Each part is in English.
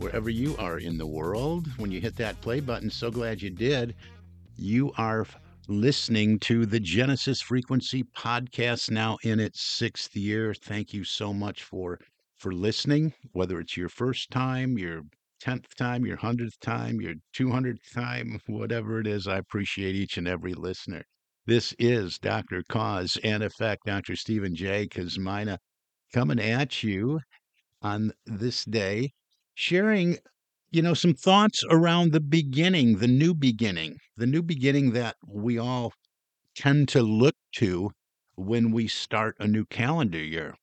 wherever you are in the world. When you hit that play button, so glad you did. You are listening to the Genesis Frequency podcast now in its sixth year. Thank you so much for for listening, whether it's your first time, your 10th time, your 100th time, your 200th time, whatever it is. I appreciate each and every listener. This is Dr. Cause and Effect, Dr. Stephen J. Kosmina, coming at you on this day, sharing, you know, some thoughts around the beginning, the new beginning, the new beginning that we all tend to look to when we start a new calendar year.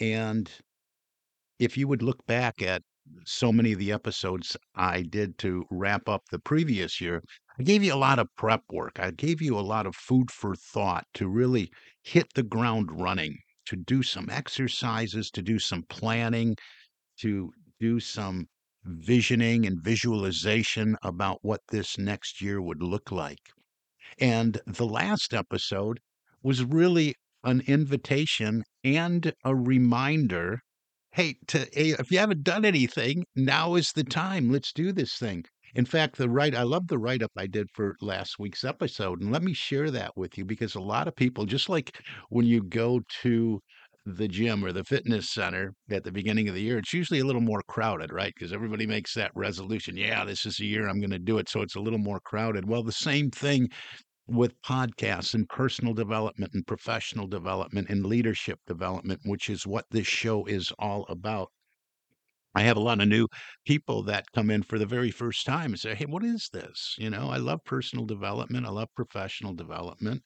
And if you would look back at so many of the episodes I did to wrap up the previous year, I gave you a lot of prep work. I gave you a lot of food for thought to really hit the ground running, to do some exercises, to do some planning, to do some visioning and visualization about what this next year would look like. And the last episode was really an invitation and a reminder hey, to, if you haven't done anything, now is the time. Let's do this thing. In fact, the right I love the write up I did for last week's episode, and let me share that with you because a lot of people, just like when you go to the gym or the fitness center at the beginning of the year, it's usually a little more crowded, right? Because everybody makes that resolution. Yeah, this is the year I'm going to do it. So it's a little more crowded. Well, the same thing with podcasts and personal development and professional development and leadership development, which is what this show is all about. I have a lot of new people that come in for the very first time and say, Hey, what is this? You know, I love personal development. I love professional development.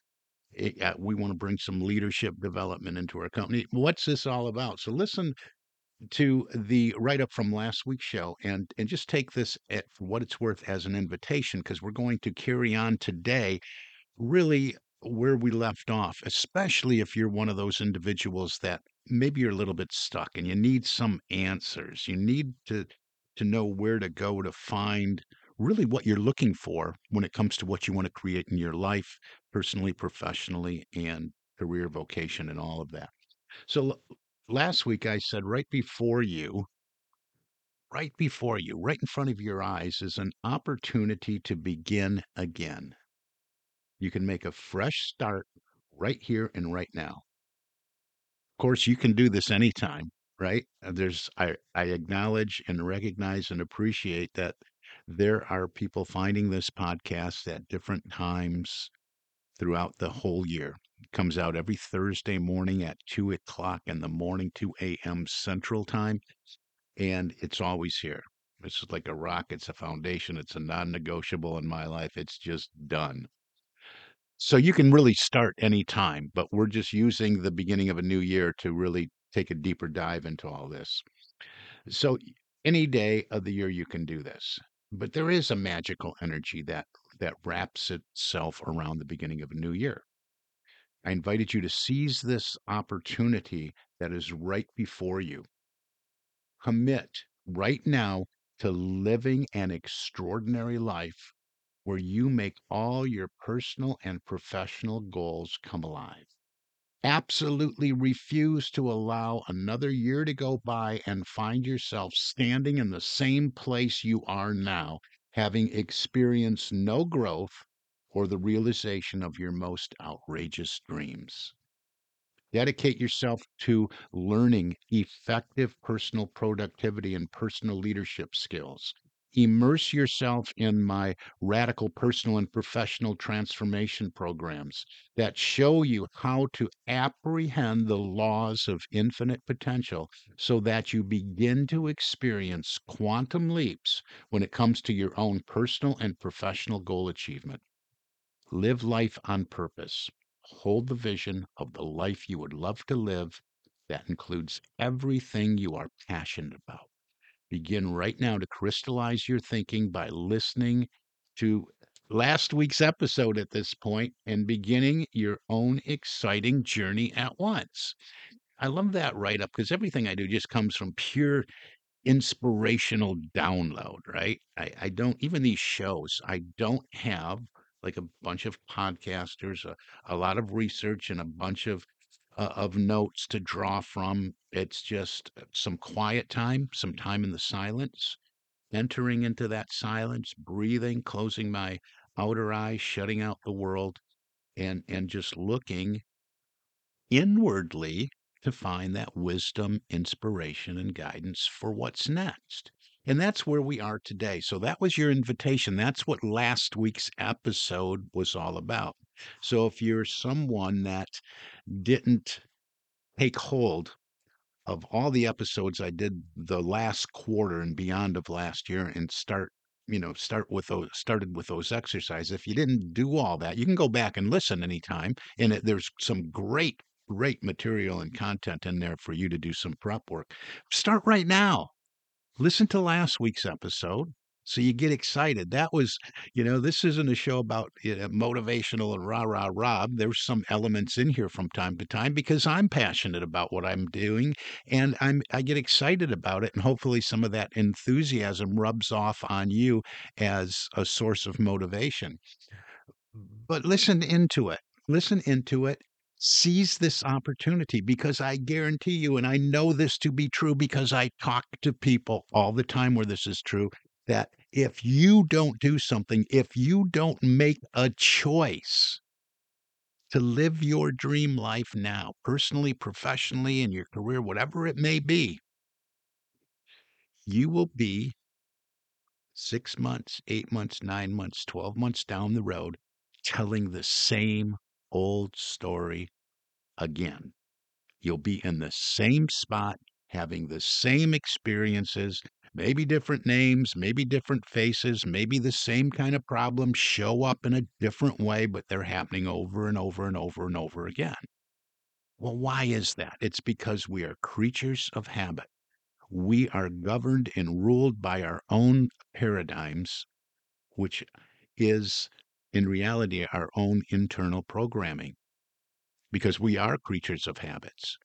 It, uh, we want to bring some leadership development into our company. What's this all about? So listen to the write up from last week's show and and just take this at, for what it's worth as an invitation because we're going to carry on today really where we left off, especially if you're one of those individuals that maybe you're a little bit stuck and you need some answers. You need to to know where to go to find really what you're looking for when it comes to what you want to create in your life, personally, professionally, and career vocation and all of that. So last week I said right before you right before you, right in front of your eyes is an opportunity to begin again. You can make a fresh start right here and right now. Of course, you can do this anytime, right? Uh, there's I I acknowledge and recognize and appreciate that there are people finding this podcast at different times throughout the whole year. It comes out every Thursday morning at two o'clock in the morning, 2 a.m. Central Time, and it's always here. It's like a rock, it's a foundation, it's a non negotiable in my life. It's just done. So you can really start any time, but we're just using the beginning of a new year to really take a deeper dive into all this. So any day of the year you can do this. But there is a magical energy that that wraps itself around the beginning of a new year. I invited you to seize this opportunity that is right before you. Commit right now to living an extraordinary life where you make all your personal and professional goals come alive. Absolutely refuse to allow another year to go by and find yourself standing in the same place you are now, having experienced no growth or the realization of your most outrageous dreams. Dedicate yourself to learning effective personal productivity and personal leadership skills immerse yourself in my radical personal and professional transformation programs that show you how to apprehend the laws of infinite potential so that you begin to experience quantum leaps when it comes to your own personal and professional goal achievement. Live life on purpose. Hold the vision of the life you would love to live that includes everything you are passionate about. Begin right now to crystallize your thinking by listening to last week's episode at this point and beginning your own exciting journey at once. I love that write up because everything I do just comes from pure inspirational download, right? I, I don't, even these shows, I don't have like a bunch of podcasters, a, a lot of research, and a bunch of uh, of notes to draw from. It's just uh, some quiet time, some time in the silence, entering into that silence, breathing, closing my outer eyes, shutting out the world, and and just looking inwardly to find that wisdom, inspiration, and guidance for what's next. And that's where we are today. So that was your invitation. That's what last week's episode was all about. So if you're someone that didn't take hold of all the episodes I did the last quarter and beyond of last year and start you know start with those started with those exercises if you didn't do all that you can go back and listen anytime and it, there's some great great material and content in there for you to do some prep work. Start right now. Listen to last week's episode so you get excited. That was, you know, this isn't a show about you know, motivational and rah rah rah. There's some elements in here from time to time because I'm passionate about what I'm doing and I'm I get excited about it and hopefully some of that enthusiasm rubs off on you as a source of motivation. But listen into it. Listen into it seize this opportunity because I guarantee you, and I know this to be true because I talk to people all the time where this is true, that if you don't do something, if you don't make a choice to live your dream life now, personally, professionally, in your career, whatever it may be, you will be six months, eight months, nine months, 12 months down the road telling the same old story again. You'll be in the same spot, having the same experiences, maybe different names, maybe different faces, maybe the same kind of problems show up in a different way, but they're happening over and over and over and over again. Well, why is that? It's because we are creatures of habit. We are governed and ruled by our own paradigms, which is in reality our own internal programming because we are creatures of habits.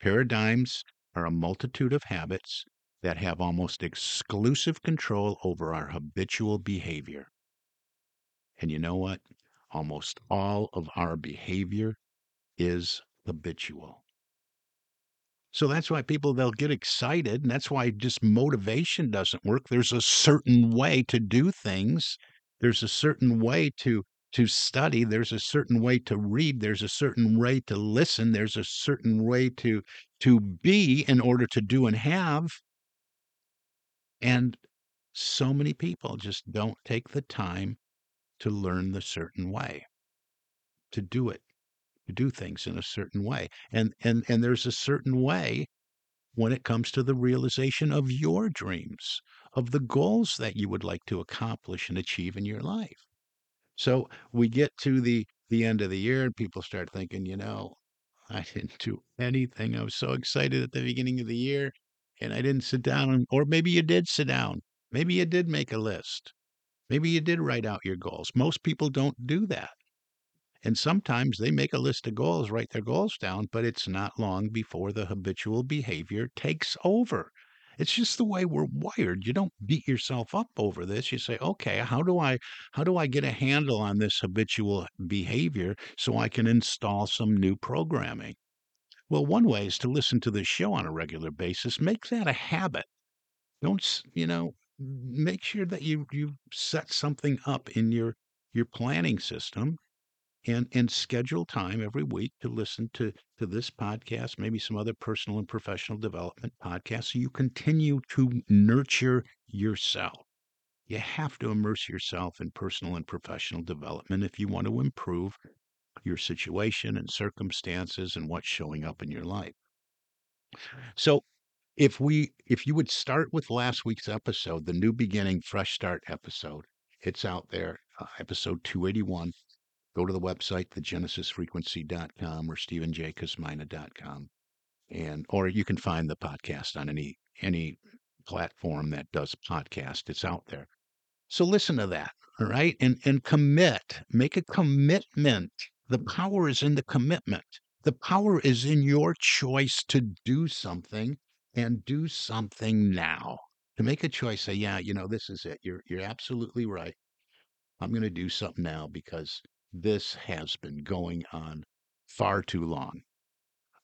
Paradigms are a multitude of habits that have almost exclusive control over our habitual behavior. And you know what? Almost all of our behavior is habitual. So that's why people they'll get excited and that's why just motivation doesn't work. There's a certain way to do things. There's a certain way to to study there's a certain way to read there's a certain way to listen there's a certain way to to be in order to do and have and so many people just don't take the time to learn the certain way to do it to do things in a certain way and and and there's a certain way when it comes to the realization of your dreams of the goals that you would like to accomplish and achieve in your life so we get to the the end of the year and people start thinking, you know, I didn't do anything. I was so excited at the beginning of the year and I didn't sit down and, or maybe you did sit down. Maybe you did make a list. Maybe you did write out your goals. Most people don't do that. And sometimes they make a list of goals, write their goals down, but it's not long before the habitual behavior takes over. It's just the way we're wired. You don't beat yourself up over this. You say, "Okay, how do I how do I get a handle on this habitual behavior so I can install some new programming?" Well, one way is to listen to this show on a regular basis. Make that a habit. Don't, you know, make sure that you you set something up in your your planning system and and schedule time every week to listen to to this podcast, maybe some other personal and professional development podcasts, so you continue to nurture yourself. You have to immerse yourself in personal and professional development if you want to improve your situation and circumstances and what's showing up in your life. So, if we if you would start with last week's episode, the new beginning fresh start episode, it's out there, uh, episode 281. Go to the website, thegenesisfrequency.com or stephenjkosmina.com. And or you can find the podcast on any any platform that does podcast. It's out there. So listen to that, all right? And and commit. Make a commitment. The power is in the commitment. The power is in your choice to do something and do something now. To make a choice, say, yeah, you know, this is it. You're you're absolutely right. I'm going to do something now because this has been going on far too long.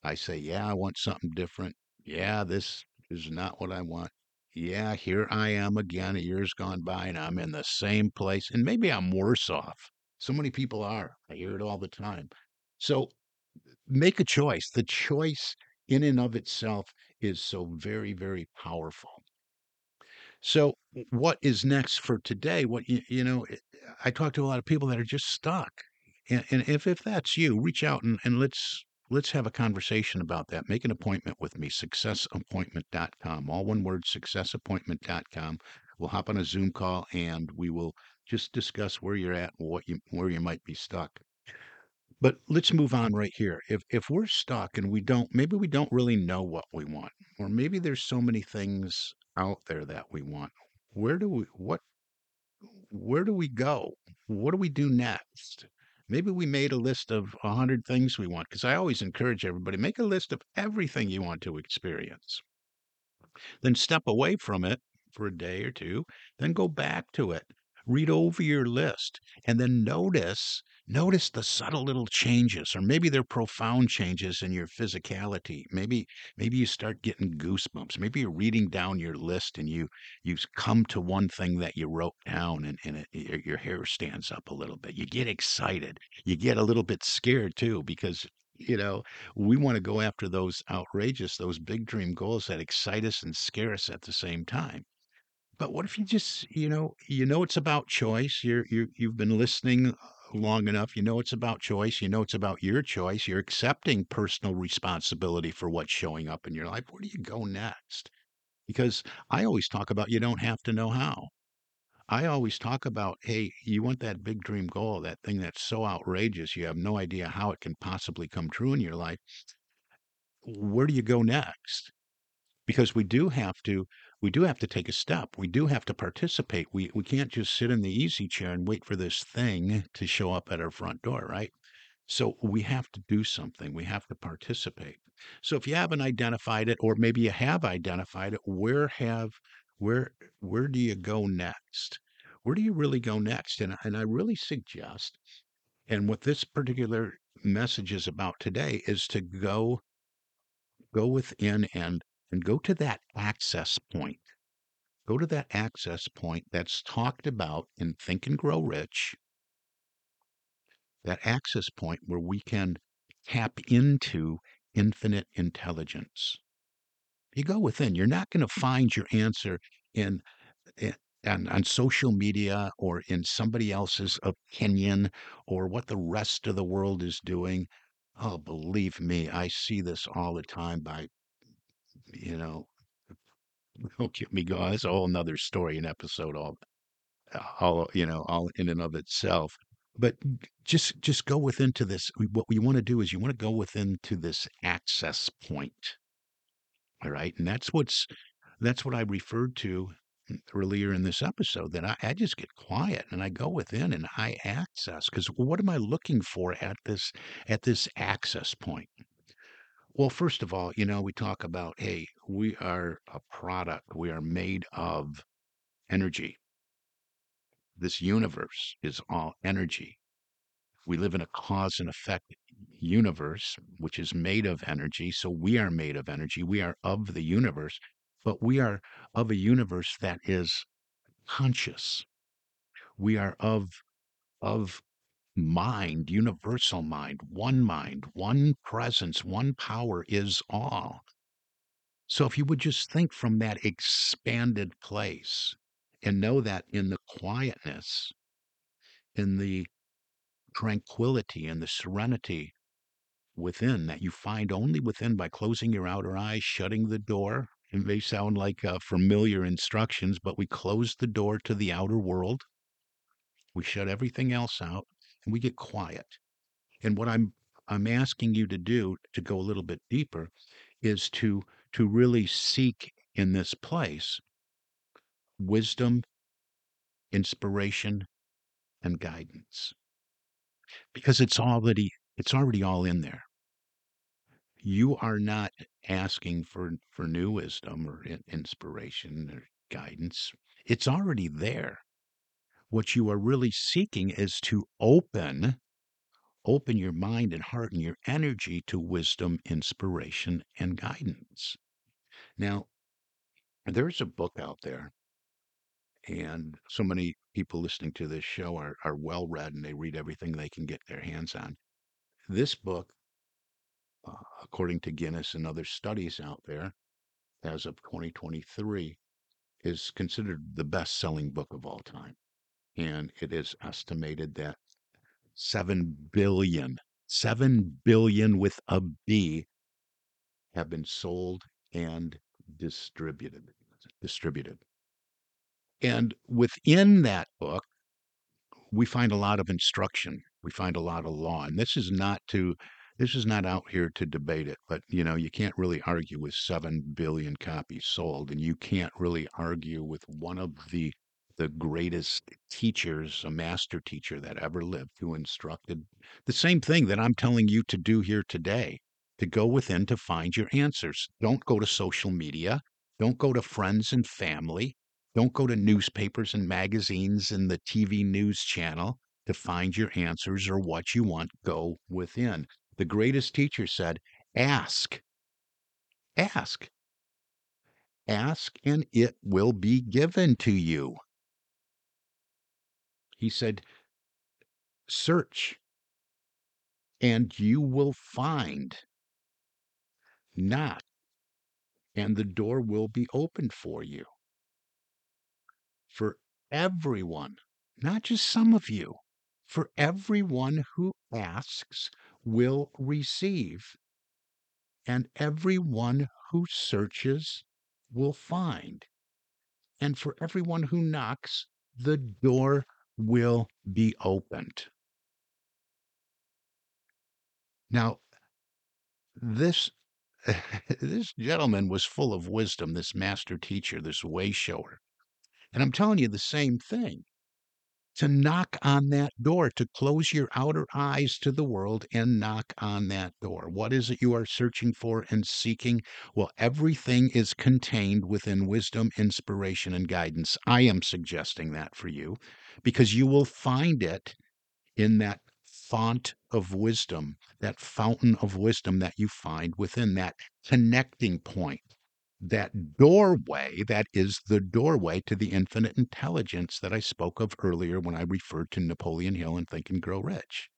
I say, yeah, I want something different. Yeah, this is not what I want. Yeah, here I am again. A year's gone by and I'm in the same place. And maybe I'm worse off. So many people are. I hear it all the time. So make a choice. The choice in and of itself is so very, very powerful. So, what is next for today? What you, you know, eh, I talk to a lot of people that are just stuck, and, and if if that's you, reach out and, and let's let's have a conversation about that. Make an appointment with me, successappointment.com. All one word, successappointment.com. We'll hop on a Zoom call and we will just discuss where you're at and what you where you might be stuck. But let's move on right here. If if we're stuck and we don't maybe we don't really know what we want, or maybe there's so many things out there that we want. Where do we what where do we go? What do we do next? Maybe we made a list of a hundred things we want, because I always encourage everybody, make a list of everything you want to experience. Then step away from it for a day or two, then go back to it. Read over your list and then notice notice the subtle little changes or maybe they're profound changes in your physicality. Maybe maybe you start getting goosebumps. Maybe you're reading down your list and you you come to one thing that you wrote down and, and it, your, your hair stands up a little bit. You get excited. You get a little bit scared too because you know we want to go after those outrageous those big dream goals that excite us and scare us at the same time but what if you just, you know, you know it's about choice. You're you you've been listening uh, long enough. You know it's about choice. You know it's about your choice. You're accepting personal responsibility for what's showing up in your life. Where do you go next? Because I always talk about you don't have to know how. I always talk about, hey, you want that big dream goal, that thing that's so outrageous, you have no idea how it can possibly come true in your life. Where do you go next? Because we do have to we do have to take a step. We do have to participate. We we can't just sit in the easy chair and wait for this thing to show up at our front door, right? So we have to do something. We have to participate. So if you haven't identified it, or maybe you have identified it, where have where where do you go next? Where do you really go next? And and I really suggest, and what this particular message is about today is to go go within and and go to that access point. Go to that access point that's talked about in Think and Grow Rich. That access point where we can tap into infinite intelligence. You go within. You're not going to find your answer in, in on, on social media or in somebody else's opinion or what the rest of the world is doing. Oh, believe me, I see this all the time by you know, don't get me going. That's a whole nother story, an episode all, uh, all you know, all in and of itself. But just just go within to this. What you want to do is you want to go within to this access point. All right, and that's what's that's what I referred to earlier in this episode. That I, I just get quiet and I go within and I access because what am I looking for at this at this access point? Well, first of all, you know, we talk about, hey, we are a product. We are made of energy. This universe is all energy. We live in a cause and effect universe, which is made of energy. So we are made of energy. We are of the universe, but we are of a universe that is conscious. We are of of mind, universal mind, one mind, one presence, one power is all. So if you would just think from that expanded place and know that in the quietness, in the tranquility, and the serenity within that you find only within by closing your outer eyes, shutting the door. It may sound like uh, familiar instructions, but we close the door to the outer world. We shut everything else out and we get quiet. And what I'm I'm asking you to do to go a little bit deeper is to to really seek in this place wisdom, inspiration, and guidance. Because it's already it's already all in there. You are not asking for for new wisdom or inspiration or guidance. It's already there. What you are really seeking is to open open your mind and heart and your energy to wisdom, inspiration, and guidance. Now, there's a book out there, and so many people listening to this show are, are well read and they read everything they can get their hands on. This book, uh, according to Guinness and other studies out there, as of 2023, is considered the best selling book of all time. And it is estimated that 7 billion, 7 billion with a B have been sold and distributed. Distributed. And within that book, we find a lot of instruction. We find a lot of law. And this is not to this is not out here to debate it, but you know, you can't really argue with 7 billion copies sold and you can't really argue with one of the the greatest teachers, a master teacher that ever lived, who instructed the same thing that I'm telling you to do here today to go within to find your answers. Don't go to social media. Don't go to friends and family. Don't go to newspapers and magazines and the TV news channel to find your answers or what you want. Go within. The greatest teacher said, Ask. Ask. Ask, and it will be given to you. He said, Search, and you will find. Knock, and the door will be opened for you. For everyone, not just some of you, for everyone who asks will receive, and everyone who searches will find. And for everyone who knocks, the door will be opened. Now, this this gentleman was full of wisdom, this master teacher, this way shower. And I'm telling you the same thing to knock on that door, to close your outer eyes to the world and knock on that door. What is it you are searching for and seeking? Well, everything is contained within wisdom, inspiration, and guidance. I am suggesting that for you because you will find it in that font of wisdom, that fountain of wisdom that you find within that connecting point that doorway that is the doorway to the infinite intelligence that I spoke of earlier when I referred to Napoleon Hill and Think and Grow Rich.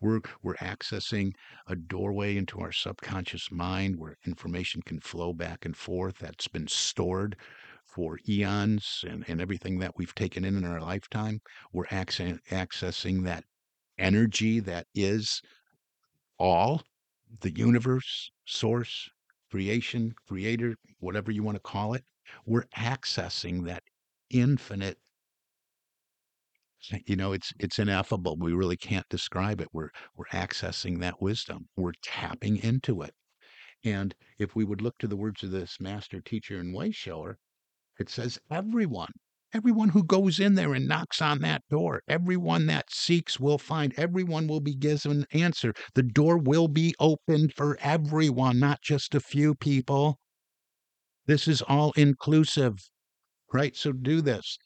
We're, we're accessing a doorway into our subconscious mind where information can flow back and forth that's been stored for eons and, and everything that we've taken in in our lifetime. We're access, accessing that energy that is all the universe, source, creation, creator, whatever you want to call it, we're accessing that infinite you know it's it's ineffable we really can't describe it we're we're accessing that wisdom we're tapping into it and if we would look to the words of this master teacher and way shower it says everyone everyone who goes in there and knocks on that door everyone that seeks will find everyone will be given an answer. The door will be opened for everyone not just a few people. This is all inclusive right? So do this.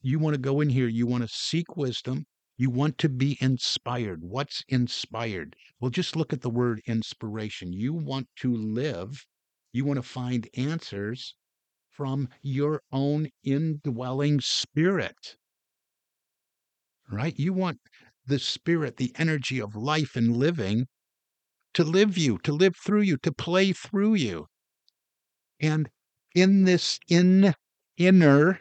You want to go in here you want to seek wisdom you want to be inspired. What's inspired? Well just look at the word inspiration. You want to live you want to find answers from your own indwelling spirit. Right? You want the spirit, the energy of life and living to live you, to live through you, to play through you. And in this in inner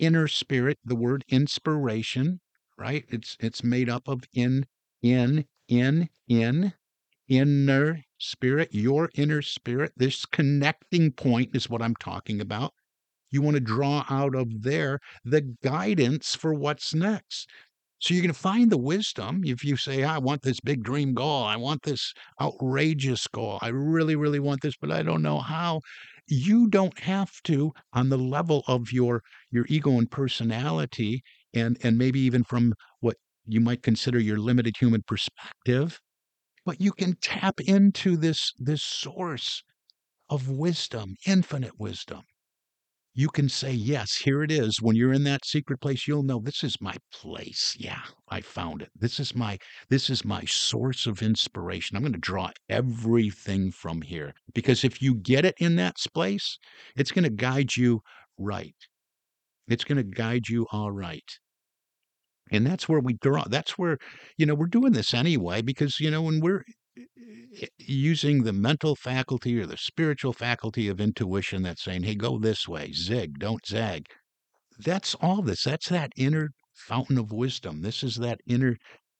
inner spirit, the word inspiration, right? It's it's made up of in, in, in, in, inner spirit, your inner spirit. This connecting point is what I'm talking about. You want to draw out of there the guidance for what's next. So you're going to find the wisdom if you say, I want this big dream goal. I want this outrageous goal. I really, really want this, but I don't know how. You don't have to on the level of your your ego and personality and and maybe even from what you might consider your limited human perspective, but you can tap into this this source of wisdom, infinite wisdom you can say, Yes, here it is. When you're in that secret place, you'll know this is my place. Yeah, I found it. This is my this is my source of inspiration. I'm going to draw everything from here. Because if you get it in that place, it's going to guide you right. It's going to guide you all right. And that's where we draw. That's where, you know, we're doing this anyway, because, you know, when we're eh, eh, using the mental faculty or the spiritual faculty of intuition that's saying, hey, go this way, zig, don't zag. That's all this. That's that inner fountain of wisdom. This is that inner,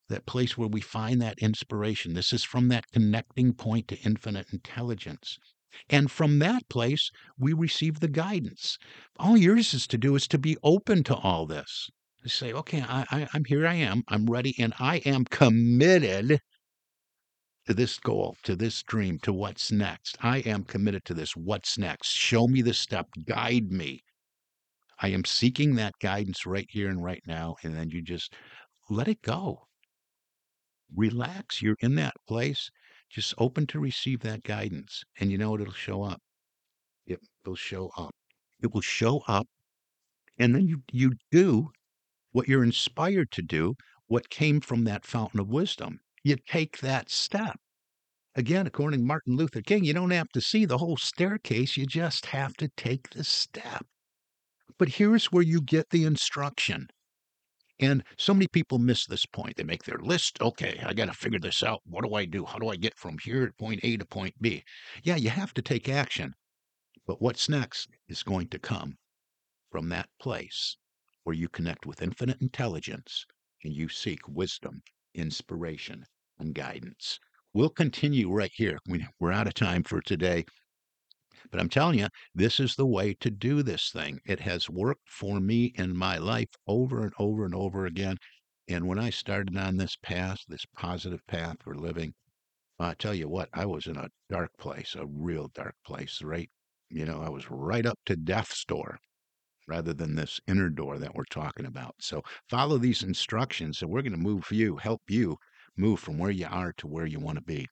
that place where we find that inspiration. This is from that connecting point to infinite intelligence. And from that place, we receive the guidance. All yours is to do is to be open to all this. Say, okay, I, I, I'm here, I am, I'm ready, and I am committed to this goal, to this dream, to what's next. I am committed to this. What's next? Show me the step, guide me. I am seeking that guidance right here and right now. And then you just let it go. Relax. You're in that place. Just open to receive that guidance. And you know what? It'll show up. It will show up. It will show up. And then you, you do what you're inspired to do, what came from that fountain of wisdom you take that step. Again, according to Martin Luther King, you don't have to see the whole staircase, you just have to take the step. But here's where you get the instruction. And so many people miss this point. They make their list. Okay, I got to figure this out. What do I do? How do I get from here to point A to point B? Yeah, you have to take action. But what's next is going to come from that place where you connect with infinite intelligence and you seek wisdom inspiration, and guidance. We'll continue right here. We're out of time for today. But I'm telling you, this is the way to do this thing. It has worked for me in my life over and over and over again. And when I started on this path, this positive path for living, I tell you what, I was in a dark place, a real dark place, right? You know, I was right up to death's door rather than this inner door that we're talking about. So follow these instructions and we're going to move you, help you move from where you are to where you want to be.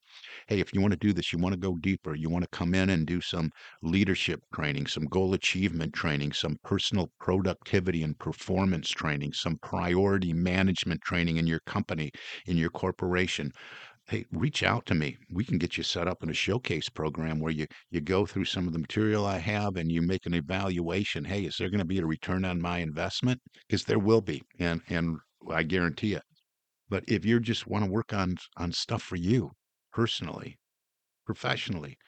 Hey, if you want to do this, you want to go deeper, you want to come in and do some leadership training, some goal achievement training, some personal productivity and performance training, some priority management training in your company, in your corporation hey, reach out to me. We can get you set up in a showcase program where you you go through some of the material I have and you make an evaluation. Hey, is there going to be a return on my investment? Because there will be, and and I guarantee it. But if you just want to work on on stuff for you personally, professionally,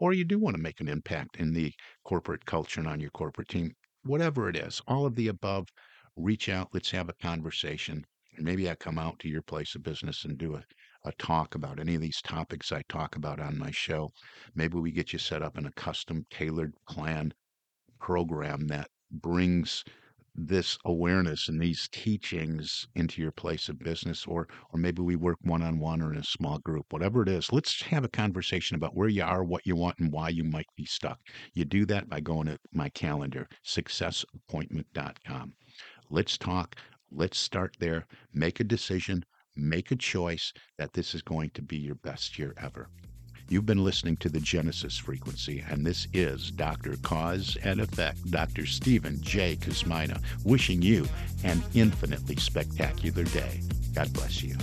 or you do want to make an impact in the corporate culture and on your corporate team, whatever it is, all of the above, reach out. Let's have a conversation. And maybe I come out to your place of business and do a a talk about any of these topics I talk about on my show. Maybe we get you set up in a custom tailored plan program that brings this awareness and these teachings into your place of business or or maybe we work one on one or in a small group whatever it is. Let's have a conversation about where you are what you want and why you might be stuck. You do that by going to my calendar successappointment.com let's talk. Let's start there. Make a decision Make a choice that this is going to be your best year ever. You've been listening to the Genesis frequency, and this is Dr. Cause and Effect, Dr. Stephen J. Kosmina, wishing you an infinitely spectacular day. God bless you.